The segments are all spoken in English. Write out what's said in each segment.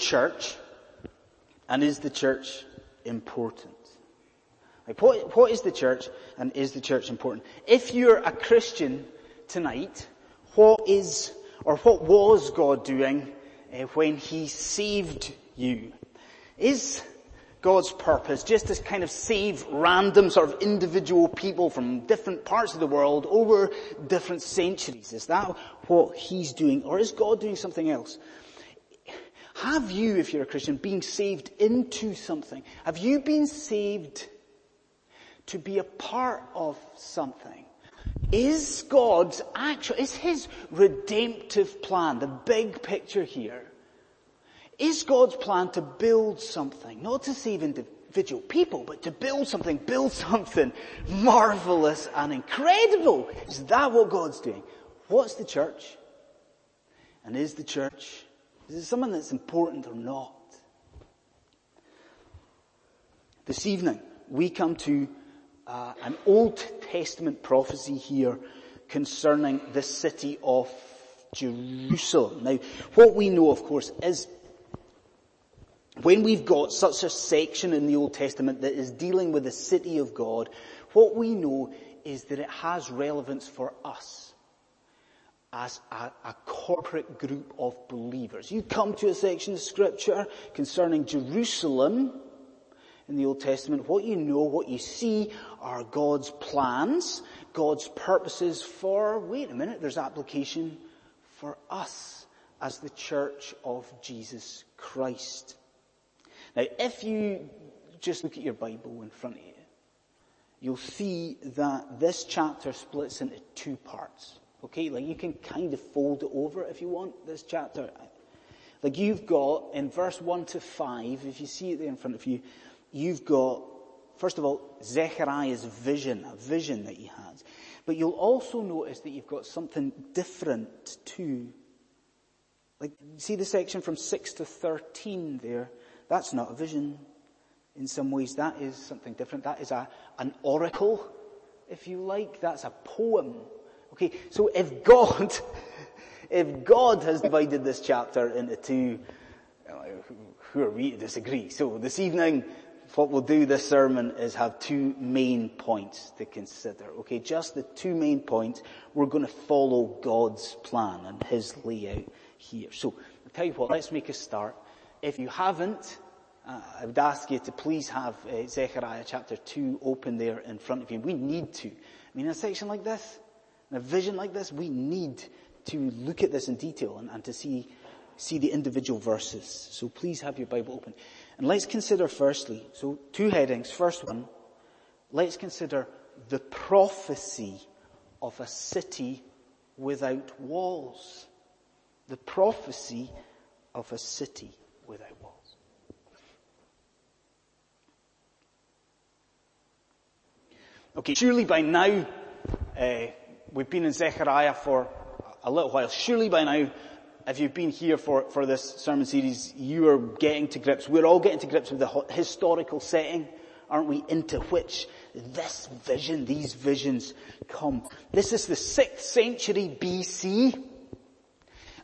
church and is the church important? Like what, what is the church and is the church important? If you're a Christian tonight, what is or what was God doing uh, when He saved you? Is God's purpose just to kind of save random sort of individual people from different parts of the world over different centuries? Is that what He's doing? Or is God doing something else? Have you, if you're a Christian, been saved into something? Have you been saved to be a part of something? Is God's actual, is His redemptive plan, the big picture here, is God's plan to build something, not to save individual people, but to build something, build something marvelous and incredible? Is that what God's doing? What's the church? And is the church, is it something that's important or not? This evening, we come to uh, an Old Testament prophecy here concerning the city of Jerusalem. Now, what we know, of course, is when we've got such a section in the Old Testament that is dealing with the city of God, what we know is that it has relevance for us as a, a, corporate group of believers. You come to a section of scripture concerning Jerusalem, in the Old Testament, what you know, what you see are God's plans, God's purposes for, wait a minute, there's application for us as the church of Jesus Christ. Now, if you just look at your Bible in front of you, you'll see that this chapter splits into two parts. Okay, like you can kind of fold it over if you want this chapter. Like you've got in verse 1 to 5, if you see it there in front of you, you've got, first of all, Zechariah's vision, a vision that he has. But you'll also notice that you've got something different too. Like, see the section from 6 to 13 there? That's not a vision. In some ways, that is something different. That is a, an oracle, if you like. That's a poem. Okay, so if God, if God has divided this chapter into two, who are we to disagree? So this evening, what we'll do this sermon is have two main points to consider. Okay, just the two main points. We're going to follow God's plan and His layout here. So, I'll tell you what, let's make a start. If you haven't, uh, I would ask you to please have uh, Zechariah chapter 2 open there in front of you. We need to. I mean, in a section like this, in a vision like this, we need to look at this in detail and, and to see, see the individual verses. So please have your Bible open. And let's consider firstly, so two headings. First one, let's consider the prophecy of a city without walls. The prophecy of a city without walls. Okay, surely by now, uh, we've been in Zechariah for a little while. Surely by now, if you've been here for, for this sermon series, you are getting to grips, we're all getting to grips with the historical setting, aren't we, into which this vision, these visions come. This is the 6th century BC,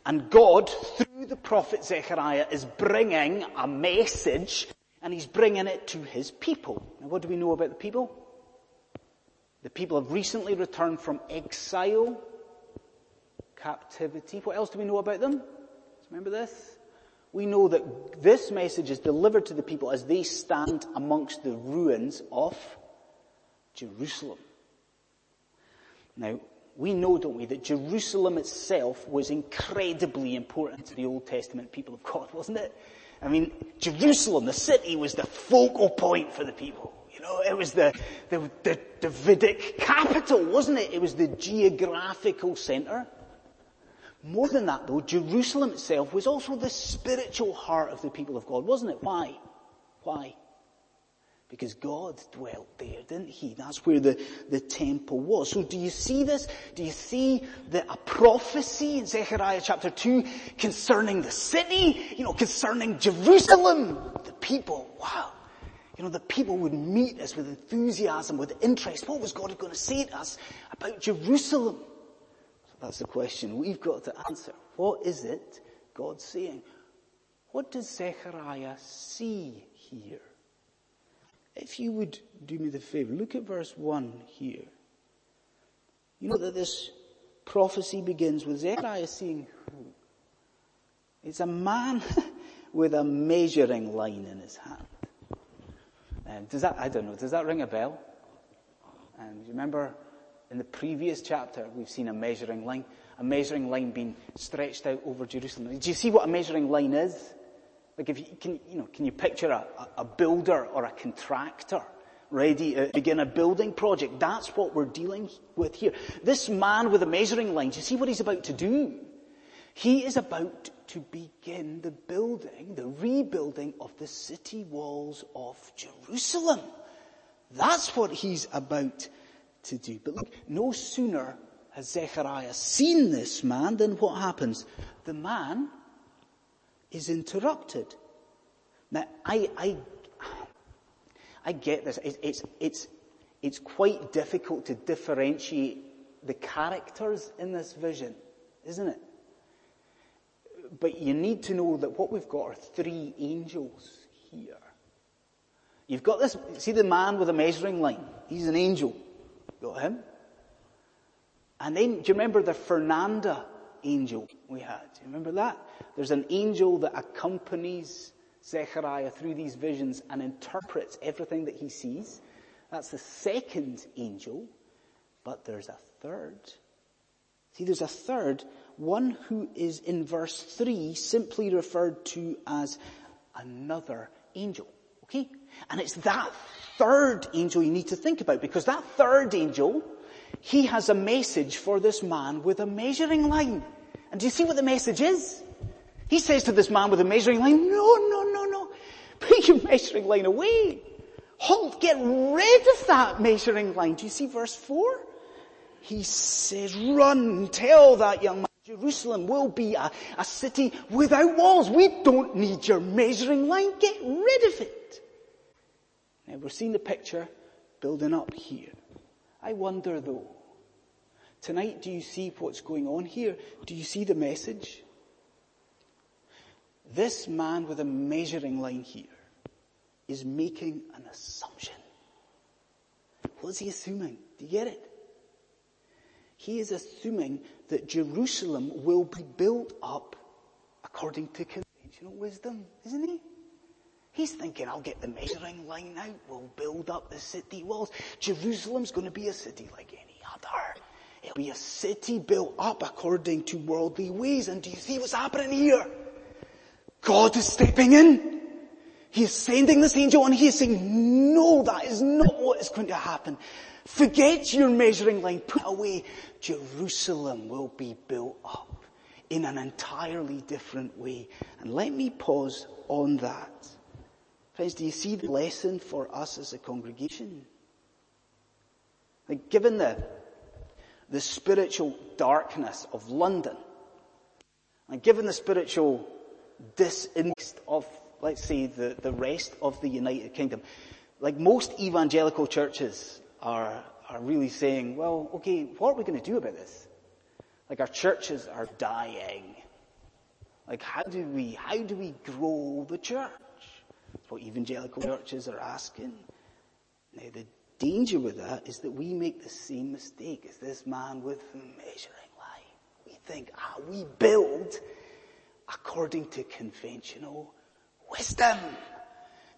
and God, through the prophet Zechariah, is bringing a message, and he's bringing it to his people. Now what do we know about the people? The people have recently returned from exile captivity. What else do we know about them? Remember this? We know that this message is delivered to the people as they stand amongst the ruins of Jerusalem. Now, we know, don't we, that Jerusalem itself was incredibly important to the Old Testament people of God, wasn't it? I mean, Jerusalem, the city, was the focal point for the people. Know, it was the, the, the Davidic capital, wasn't it? It was the geographical center. More than that though, Jerusalem itself was also the spiritual heart of the people of God, wasn't it? Why? Why? Because God dwelt there, didn't he? That's where the, the temple was. So do you see this? Do you see that a prophecy in Zechariah chapter 2 concerning the city? You know, concerning Jerusalem? The people. Wow. You know, the people would meet us with enthusiasm, with interest. What was God going to say to us about Jerusalem? That's the question we've got to answer. What is it God's saying? what does Zechariah see here? If you would do me the favor, look at verse 1 here. You know that this prophecy begins with Zechariah seeing who? It's a man with a measuring line in his hand. Um, does that, I don't know, does that ring a bell? Do you remember in the previous chapter we've seen a measuring line? A measuring line being stretched out over Jerusalem. Do you see what a measuring line is? Like if you can, you know, can you picture a, a builder or a contractor ready to begin a building project? That's what we're dealing with here. This man with a measuring line, do you see what he's about to do? He is about to begin the building, the rebuilding of the city walls of Jerusalem. That's what he's about to do. But look, no sooner has Zechariah seen this man than what happens? The man is interrupted. Now, I, I, I get this. It's, it's, it's, it's quite difficult to differentiate the characters in this vision, isn't it? But you need to know that what we've got are three angels here. You've got this, see the man with a measuring line? He's an angel. Got him? And then, do you remember the Fernanda angel we had? Do you remember that? There's an angel that accompanies Zechariah through these visions and interprets everything that he sees. That's the second angel. But there's a third. See, there's a third one who is in verse 3 simply referred to as another angel. Okay? And it's that third angel you need to think about because that third angel, he has a message for this man with a measuring line. And do you see what the message is? He says to this man with a measuring line, no, no, no, no. Put your measuring line away. Halt, get rid of that measuring line. Do you see verse 4? He says, run, tell that young man Jerusalem will be a, a city without walls. We don't need your measuring line. Get rid of it. Now we're seeing the picture building up here. I wonder though, tonight do you see what's going on here? Do you see the message? This man with a measuring line here is making an assumption. What's he assuming? Do you get it? He is assuming that Jerusalem will be built up according to conventional wisdom, isn't he? He's thinking, I'll get the measuring line out, we'll build up the city walls. Jerusalem's going to be a city like any other. It'll be a city built up according to worldly ways. And do you see what's happening here? God is stepping in. He is sending this angel and he is saying, no, that is not what is going to happen. Forget your measuring line. Put away. Jerusalem will be built up in an entirely different way. And let me pause on that. Friends, do you see the lesson for us as a congregation? Like, given the, the spiritual darkness of London, and given the spiritual disinterest of, let's say, the, the rest of the United Kingdom, like most evangelical churches are, are really saying, well, okay, what are we going to do about this? Like our churches are dying. Like how do we, how do we grow the church? That's what evangelical churches are asking. Now the danger with that is that we make the same mistake as this man with measuring line. We think, ah, we build according to conventional wisdom.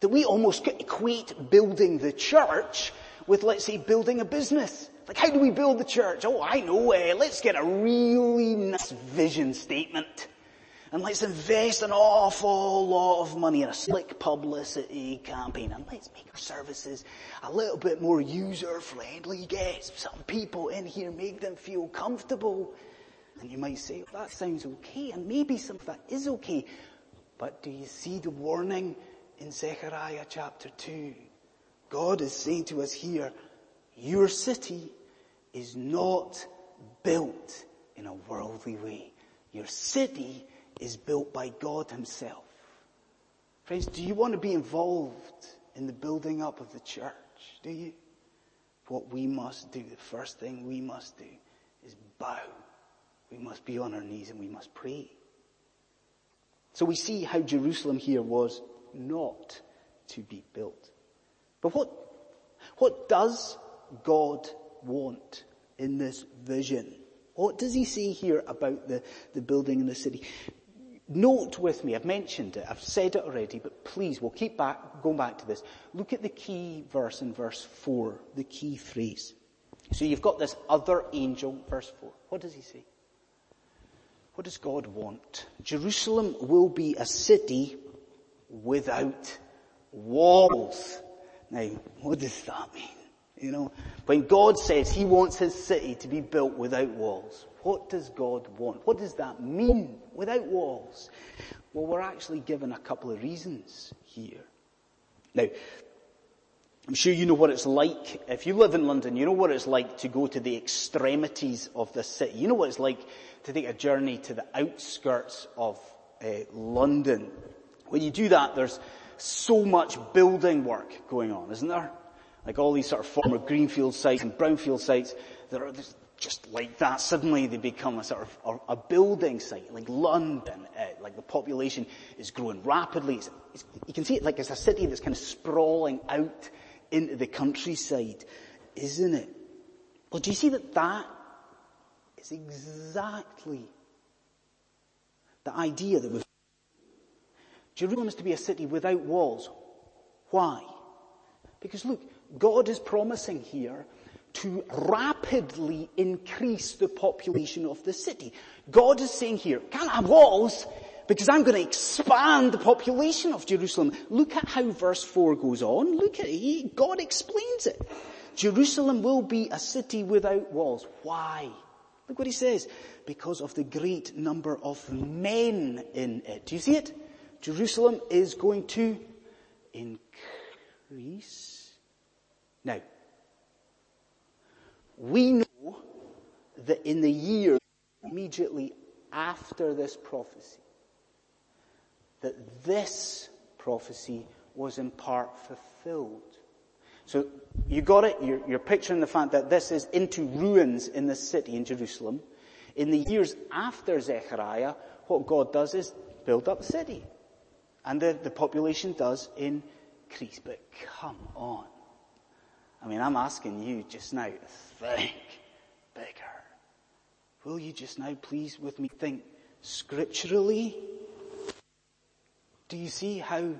That we almost equate building the church with, let's say, building a business. Like, how do we build the church? Oh, I know, uh, let's get a really nice vision statement. And let's invest an awful lot of money in a slick publicity campaign. And let's make our services a little bit more user friendly. Get some people in here, make them feel comfortable. And you might say, well, that sounds okay. And maybe some of that is okay. But do you see the warning in Zechariah chapter 2? God is saying to us here, your city is not built in a worldly way. Your city is built by God himself. Friends, do you want to be involved in the building up of the church? Do you? What we must do, the first thing we must do is bow. We must be on our knees and we must pray. So we see how Jerusalem here was not to be built. But what, what does God want in this vision? What does he say here about the, the building in the city? Note with me, I've mentioned it, I've said it already, but please, we'll keep back, going back to this. Look at the key verse in verse 4, the key phrase. So you've got this other angel, verse 4. What does he say? What does God want? Jerusalem will be a city without walls. Now, what does that mean? You know, when God says he wants his city to be built without walls, what does God want? What does that mean without walls? Well, we're actually given a couple of reasons here. Now, I'm sure you know what it's like. If you live in London, you know what it's like to go to the extremities of the city. You know what it's like to take a journey to the outskirts of uh, London. When you do that, there's so much building work going on, isn't there? Like all these sort of former greenfield sites and brownfield sites that are just like that. Suddenly they become a sort of a building site, like London. Uh, like the population is growing rapidly. It's, it's, you can see it like it's a city that's kind of sprawling out into the countryside, isn't it? Well, do you see that that is exactly the idea that we've Jerusalem is to be a city without walls. Why? Because look, God is promising here to rapidly increase the population of the city. God is saying here, can't have walls because I'm going to expand the population of Jerusalem. Look at how verse 4 goes on. Look at it. God explains it. Jerusalem will be a city without walls. Why? Look what he says. Because of the great number of men in it. Do you see it? Jerusalem is going to increase. Now, we know that in the year immediately after this prophecy, that this prophecy was in part fulfilled. So you got it, you're, you're, picturing the fact that this is into ruins in the city in Jerusalem. In the years after Zechariah, what God does is build up the city. And the, the population does increase. But come on. I mean, I'm asking you just now to think bigger. Will you just now please with me think scripturally? Do you see how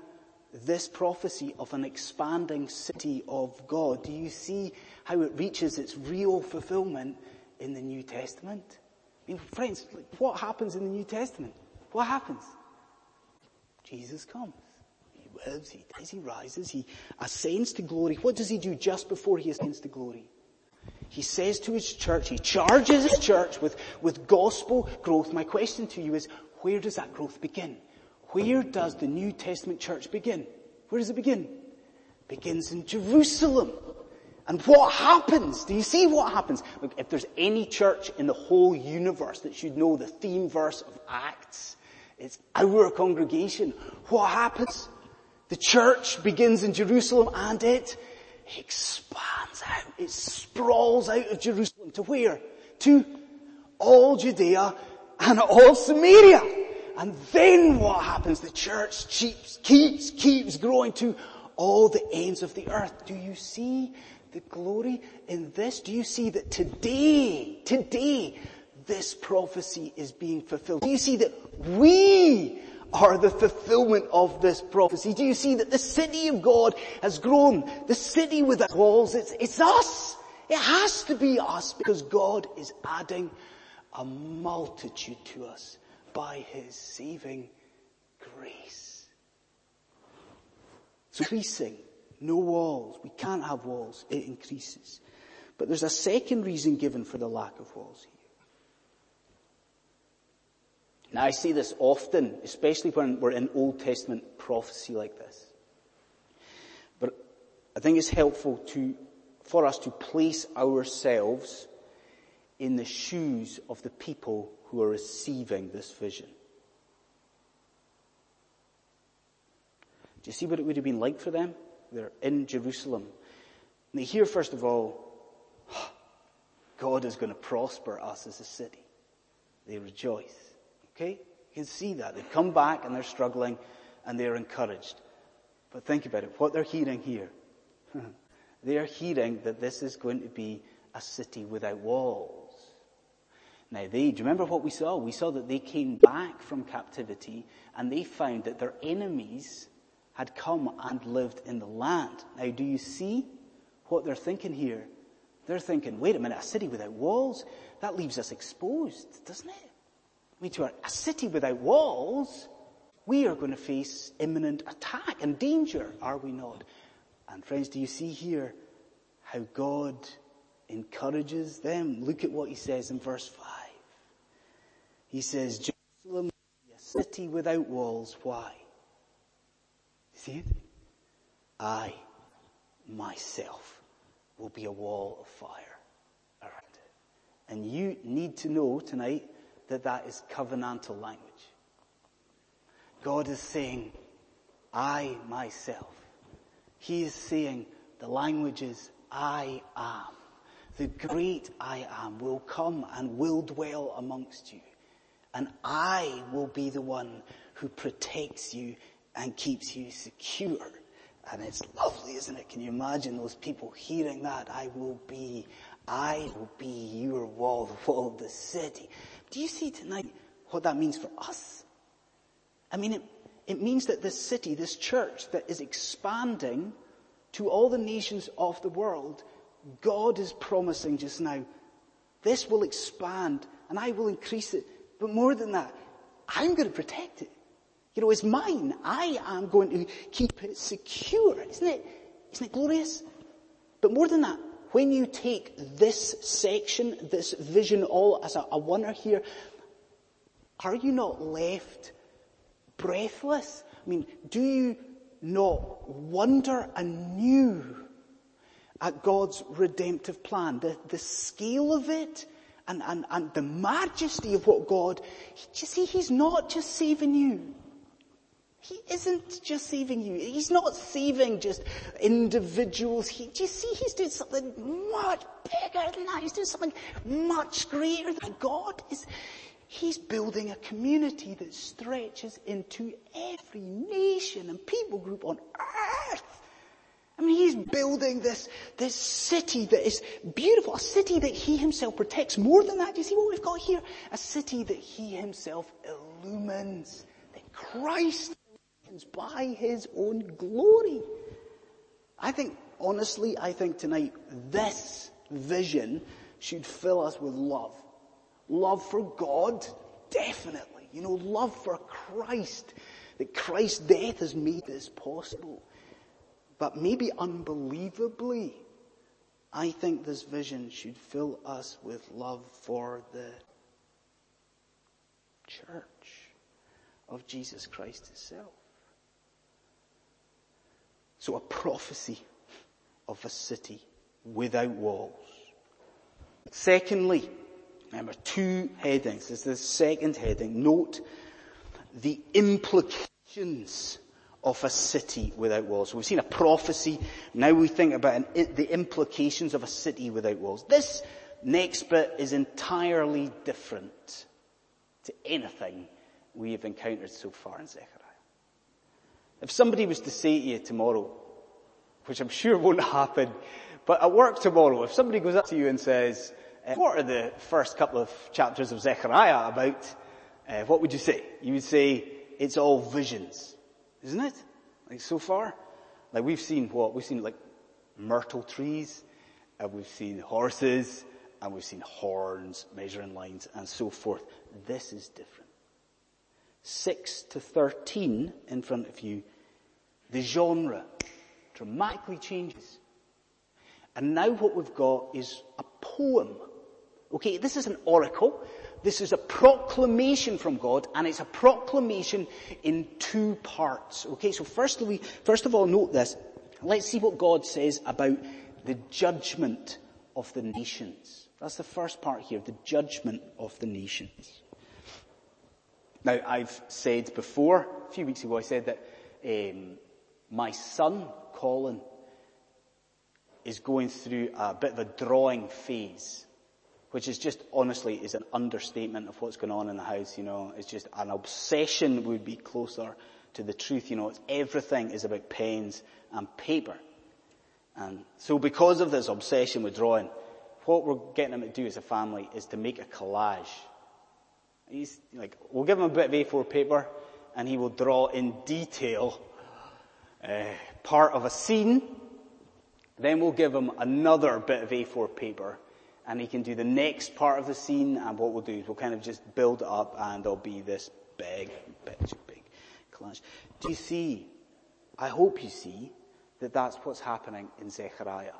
this prophecy of an expanding city of God, do you see how it reaches its real fulfillment in the New Testament? I mean, friends, what happens in the New Testament? What happens? Jesus comes. He lives, he dies, he rises, he ascends to glory. What does he do just before he ascends to glory? He says to his church, he charges his church with, with gospel growth. My question to you is, where does that growth begin? Where does the New Testament church begin? Where does it begin? It begins in Jerusalem. And what happens? Do you see what happens? Look, if there's any church in the whole universe that should know the theme verse of Acts, it's our congregation. What happens? The church begins in Jerusalem and it expands out. It sprawls out of Jerusalem to where? To all Judea and all Samaria. And then what happens? The church keeps, keeps, keeps growing to all the ends of the earth. Do you see the glory in this? Do you see that today, today, this prophecy is being fulfilled. Do you see that we are the fulfillment of this prophecy? Do you see that the city of God has grown? The city with without walls, it's, it's us. It has to be us because God is adding a multitude to us by His saving grace. So increasing, no walls. We can't have walls. It increases. But there's a second reason given for the lack of walls here. Now I see this often, especially when we're in Old Testament prophecy like this. But I think it's helpful to, for us to place ourselves in the shoes of the people who are receiving this vision. Do you see what it would have been like for them? They're in Jerusalem. And they hear first of all, God is going to prosper us as a city. They rejoice. Okay? You can see that. They've come back and they're struggling and they're encouraged. But think about it, what they're hearing here. they are hearing that this is going to be a city without walls. Now they, do you remember what we saw? We saw that they came back from captivity and they found that their enemies had come and lived in the land. Now do you see what they're thinking here? They're thinking, wait a minute, a city without walls? That leaves us exposed, doesn't it? To a city without walls, we are going to face imminent attack and danger, are we not? And friends, do you see here how God encourages them? Look at what he says in verse 5. He says, Jerusalem a city without walls. Why? See it? I, myself, will be a wall of fire around it. And you need to know tonight that that is covenantal language. God is saying, I myself. He is saying the language is I am. The great I am will come and will dwell amongst you. And I will be the one who protects you and keeps you secure. And it's lovely, isn't it? Can you imagine those people hearing that? I will be, I will be your wall, the wall of the city. Do you see tonight what that means for us? I mean, it, it means that this city, this church that is expanding to all the nations of the world, God is promising just now, this will expand and I will increase it but more than that, I'm going to protect it. You know, it's mine. I am going to keep it secure. Isn't it? Isn't it glorious? But more than that, when you take this section, this vision all as a, a here, are you not left breathless? I mean, do you not wonder anew at God's redemptive plan? The, the scale of it, and, and, and the majesty of what God, you see, He's not just saving you. He isn't just saving you. He's not saving just individuals. He, do you see, he's doing something much bigger than that. He's doing something much greater than God is. He's building a community that stretches into every nation and people group on earth. I mean, he's building this, this city that is beautiful, a city that he himself protects. More than that, do you see what we've got here? A city that he himself illumines, that Christ illumines by his own glory. I think, honestly, I think tonight this vision should fill us with love. Love for God, definitely. You know, love for Christ. That Christ's death has made this possible. But maybe unbelievably, I think this vision should fill us with love for the church of Jesus Christ itself. So a prophecy of a city without walls. Secondly, remember two headings. This is the second heading. Note the implications of a city without walls. We've seen a prophecy. Now we think about an, the implications of a city without walls. This next bit is entirely different to anything we have encountered so far in Zechariah. If somebody was to say to you tomorrow, which I'm sure won't happen, but at work tomorrow, if somebody goes up to you and says, uh, what are the first couple of chapters of Zechariah about? Uh, what would you say? You would say, it's all visions. Isn't it? Like so far? Like we've seen what? We've seen like myrtle trees, and we've seen horses, and we've seen horns, measuring lines, and so forth. This is different. 6 to 13 in front of you, the genre dramatically changes. And now what we've got is a poem. Okay, this is an oracle. This is a proclamation from God, and it's a proclamation in two parts. Okay, so firstly, first of all, note this. Let's see what God says about the judgment of the nations. That's the first part here, the judgment of the nations. Now, I've said before, a few weeks ago, I said that um, my son, Colin, is going through a bit of a drawing phase which is just honestly is an understatement of what's going on in the house, you know. It's just an obsession would be closer to the truth, you know. It's, everything is about pens and paper. And so because of this obsession with drawing, what we're getting him to do as a family is to make a collage. He's like, we'll give him a bit of A4 paper and he will draw in detail uh, part of a scene. Then we'll give him another bit of A4 paper and he can do the next part of the scene and what we'll do is we'll kind of just build up and there'll be this big, big, big collage. Do you see? I hope you see that that's what's happening in Zechariah.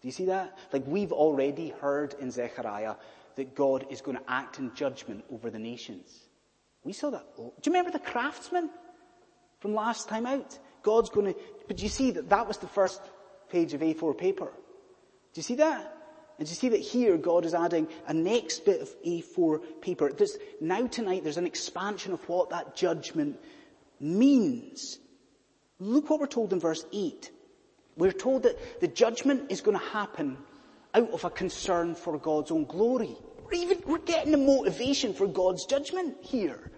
Do you see that? Like we've already heard in Zechariah that God is going to act in judgment over the nations. We saw that. Do you remember the craftsman from last time out? God's going to, but you see that that was the first page of A4 paper? Do you see that? And you see that here God is adding a next bit of A4 paper. Now tonight there's an expansion of what that judgment means. Look what we're told in verse 8. We're told that the judgment is going to happen out of a concern for God's own glory. We're even, we're getting the motivation for God's judgment here.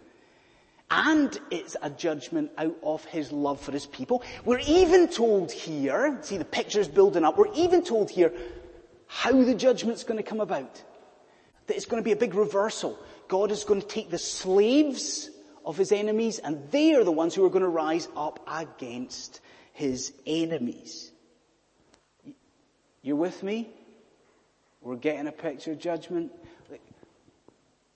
And it's a judgment out of His love for His people. We're even told here, see the picture's building up, we're even told here how the judgment's going to come about. That it's going to be a big reversal. God is going to take the slaves of his enemies and they are the ones who are going to rise up against his enemies. You with me? We're getting a picture of judgment.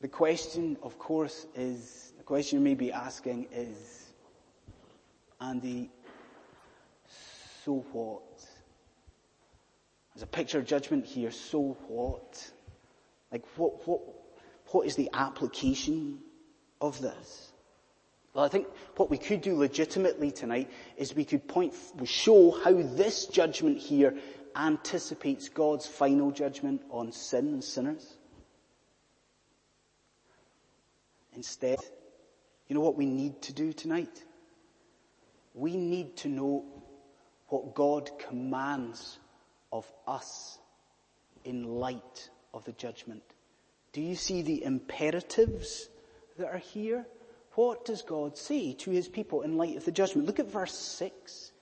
The question, of course, is, the question you may be asking is, Andy, so what? There's a picture of judgment here, so what? Like what, what, what is the application of this? Well, I think what we could do legitimately tonight is we could point, show how this judgment here anticipates God's final judgment on sin and sinners. Instead, you know what we need to do tonight? We need to know what God commands of us in light of the judgment. Do you see the imperatives that are here? What does God say to his people in light of the judgment? Look at verse 6.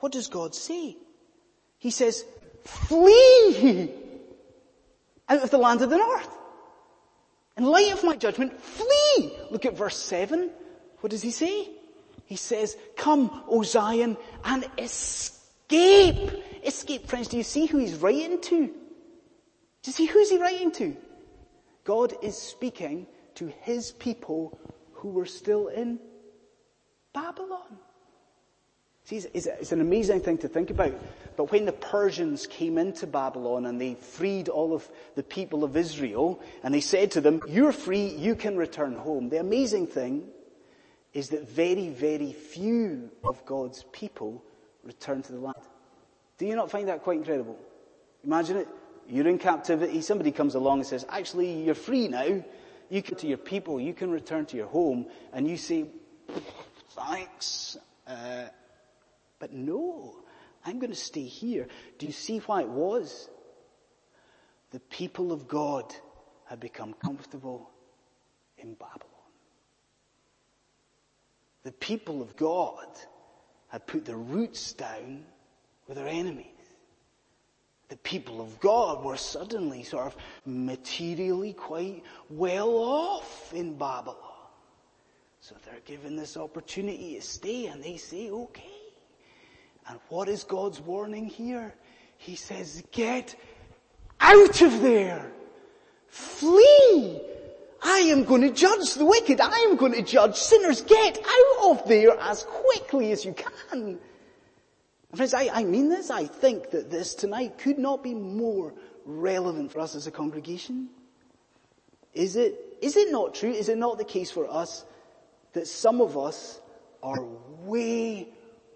What does God say? He says, flee out of the land of the north. In light of my judgment, flee. Look at verse 7. What does he say? He says, come, O Zion, and escape. Escape, friends. Do you see who he's writing to? Do you see who's he writing to? God is speaking to his people who were still in Babylon. See, it's, an amazing thing to think about. But when the Persians came into Babylon and they freed all of the people of Israel and they said to them, you're free, you can return home. The amazing thing is that very, very few of God's people returned to the land. Do you not find that quite incredible? Imagine it. You're in captivity. Somebody comes along and says, actually, you're free now. You can to your people. You can return to your home. And you say, thanks. Uh, but no, I'm going to stay here. Do you see why it was? The people of God had become comfortable in Babylon. The people of God had put their roots down with their enemies. The people of God were suddenly sort of materially quite well off in Babylon. So they're given this opportunity to stay and they say, okay. And what is God's warning here? He says, get out of there! Flee! I am going to judge the wicked. I am going to judge sinners. Get out of there as quickly as you can. Friends, I, I mean this. I think that this tonight could not be more relevant for us as a congregation. Is it, is it not true? Is it not the case for us that some of us are way,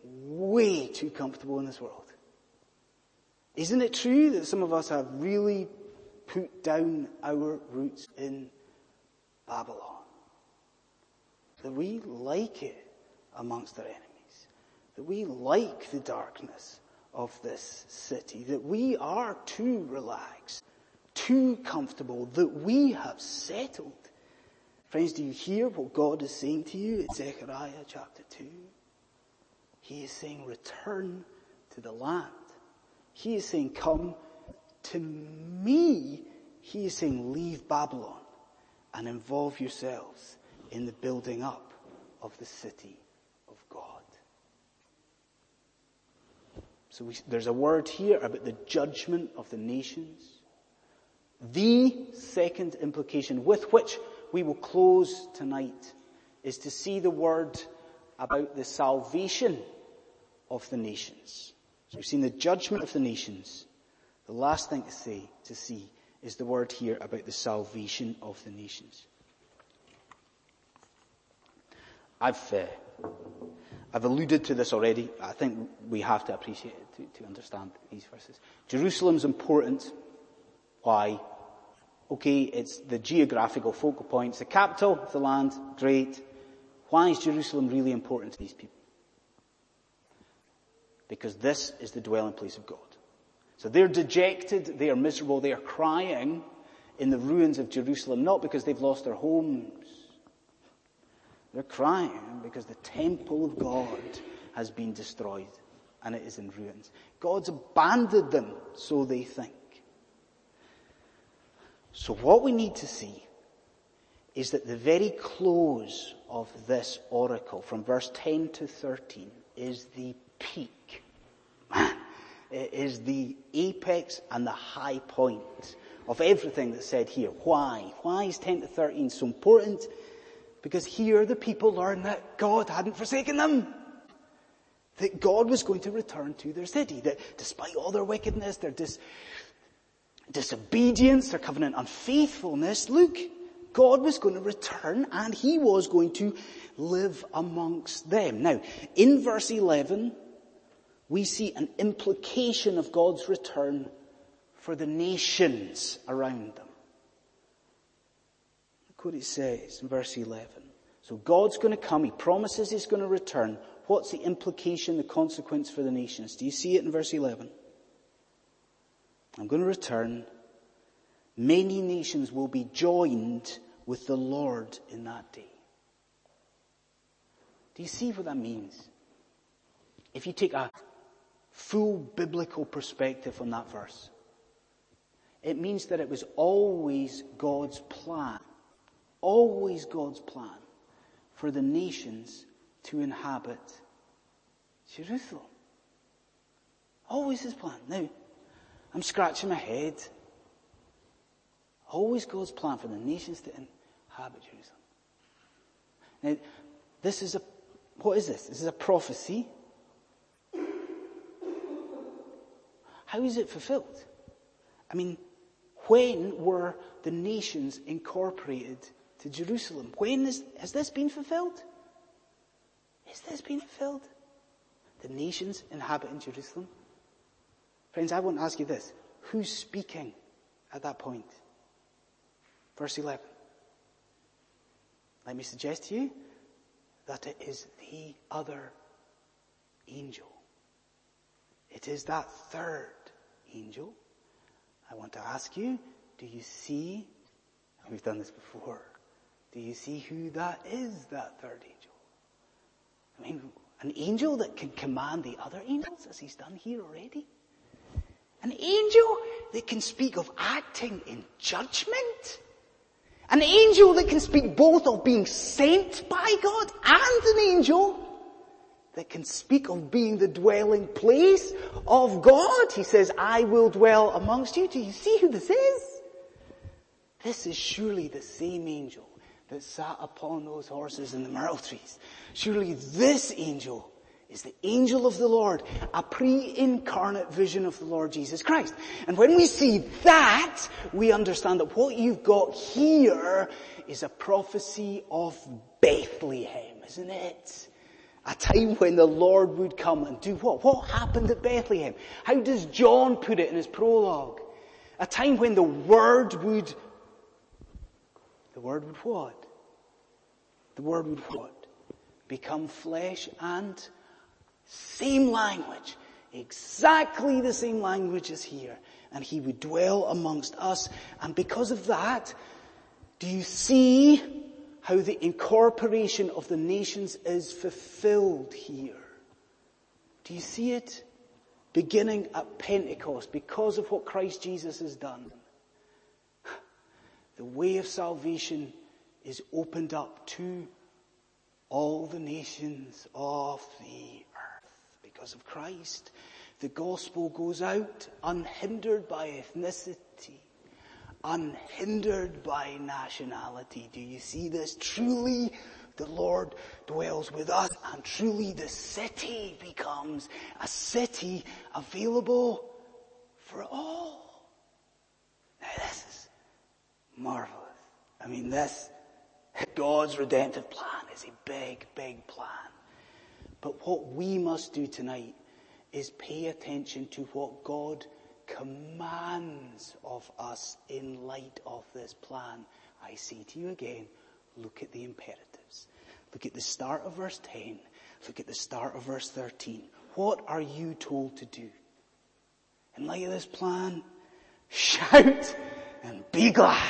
way too comfortable in this world. Isn't it true that some of us have really put down our roots in Babylon? That we like it amongst our enemies. That we like the darkness of this city. That we are too relaxed too comfortable that we have settled. Friends, do you hear what God is saying to you in Zechariah chapter 2? He is saying, return to the land. He is saying, come to me. He is saying, leave Babylon and involve yourselves in the building up of the city of God. So we, there's a word here about the judgment of the nations. The second implication with which we will close tonight is to see the word about the salvation of the nations. So we've seen the judgment of the nations. The last thing to say, to see, is the word here about the salvation of the nations. I've, uh, I've alluded to this already. I think we have to appreciate it to, to understand these verses. Jerusalem's important. Why? Okay, it's the geographical focal point. It's the capital of the land. Great. Why is Jerusalem really important to these people? Because this is the dwelling place of God. So they're dejected, they are miserable, they are crying in the ruins of Jerusalem, not because they've lost their homes. They're crying because the temple of God has been destroyed and it is in ruins. God's abandoned them, so they think. So what we need to see is that the very close of this oracle from verse 10 to 13 is the peak. Man, is the apex and the high point of everything that's said here. Why? Why is 10 to 13 so important? Because here the people learn that God hadn't forsaken them. That God was going to return to their city. That despite all their wickedness, their dis- disobedience, their covenant unfaithfulness, look, God was going to return and He was going to live amongst them. Now, in verse 11, we see an implication of God's return for the nations around them. Look what it says in verse 11. So God's going to come. He promises he's going to return. What's the implication, the consequence for the nations? Do you see it in verse 11? I'm going to return. Many nations will be joined with the Lord in that day. Do you see what that means? If you take a full biblical perspective on that verse. It means that it was always God's plan, always God's plan for the nations to inhabit Jerusalem. Always his plan. Now, I'm scratching my head. Always God's plan for the nations to inhabit Jerusalem. Now, this is a, what is this? This is a prophecy How is it fulfilled? I mean, when were the nations incorporated to Jerusalem? When is, has this been fulfilled? Has this been fulfilled? The nations inhabiting Jerusalem? Friends, I want to ask you this. Who's speaking at that point? Verse 11. Let me suggest to you that it is the other angel. It is that third angel. I want to ask you, do you see, we've done this before, do you see who that is, that third angel? I mean, an angel that can command the other angels as he's done here already? An angel that can speak of acting in judgment? An angel that can speak both of being sent by God and an angel that can speak of being the dwelling place of God. He says, I will dwell amongst you. Do you see who this is? This is surely the same angel that sat upon those horses in the myrtle trees. Surely this angel is the angel of the Lord, a pre-incarnate vision of the Lord Jesus Christ. And when we see that, we understand that what you've got here is a prophecy of Bethlehem, isn't it? A time when the Lord would come and do what? What happened at Bethlehem? How does John put it in his prologue? A time when the Word would, the Word would what? The Word would what? Become flesh and same language. Exactly the same language as here. and he would dwell amongst us. And because of that, do you see how the incorporation of the nations is fulfilled here? Do you see it? Beginning at Pentecost because of what Christ Jesus has done. The way of salvation is opened up to all the nations of the of Christ. The gospel goes out unhindered by ethnicity, unhindered by nationality. Do you see this? Truly the Lord dwells with us and truly the city becomes a city available for all. Now this is marvelous. I mean this God's redemptive plan is a big, big plan. But what we must do tonight is pay attention to what God commands of us in light of this plan. I say to you again, look at the imperatives. Look at the start of verse 10. Look at the start of verse 13. What are you told to do? In light of this plan, shout and be glad.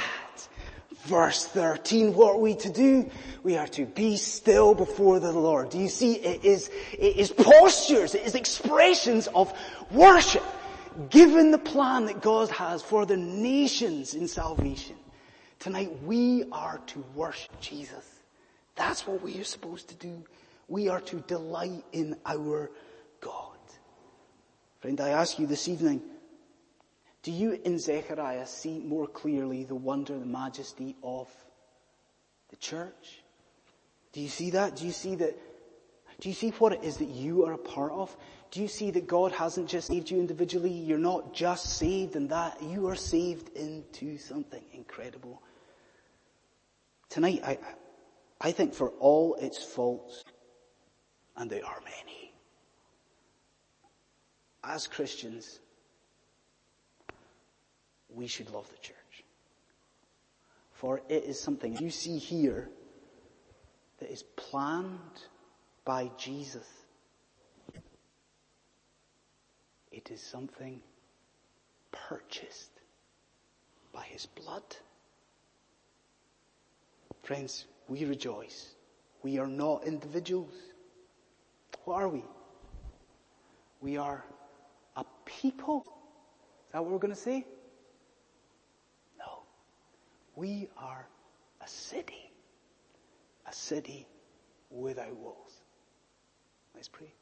Verse 13, what are we to do? We are to be still before the Lord. Do you see? It is, it is postures, it is expressions of worship given the plan that God has for the nations in salvation. Tonight we are to worship Jesus. That's what we are supposed to do. We are to delight in our God. Friend, I ask you this evening, do you in Zechariah see more clearly the wonder, the majesty of the church? Do you see that? Do you see that? Do you see what it is that you are a part of? Do you see that God hasn't just saved you individually? You're not just saved in that. You are saved into something incredible. Tonight, I, I think for all its faults, and they are many, as Christians, we should love the church. For it is something you see here that is planned by Jesus. It is something purchased by his blood. Friends, we rejoice. We are not individuals. What are we? We are a people. Is that what we're going to say? We are a city. A city without walls. Let's pray.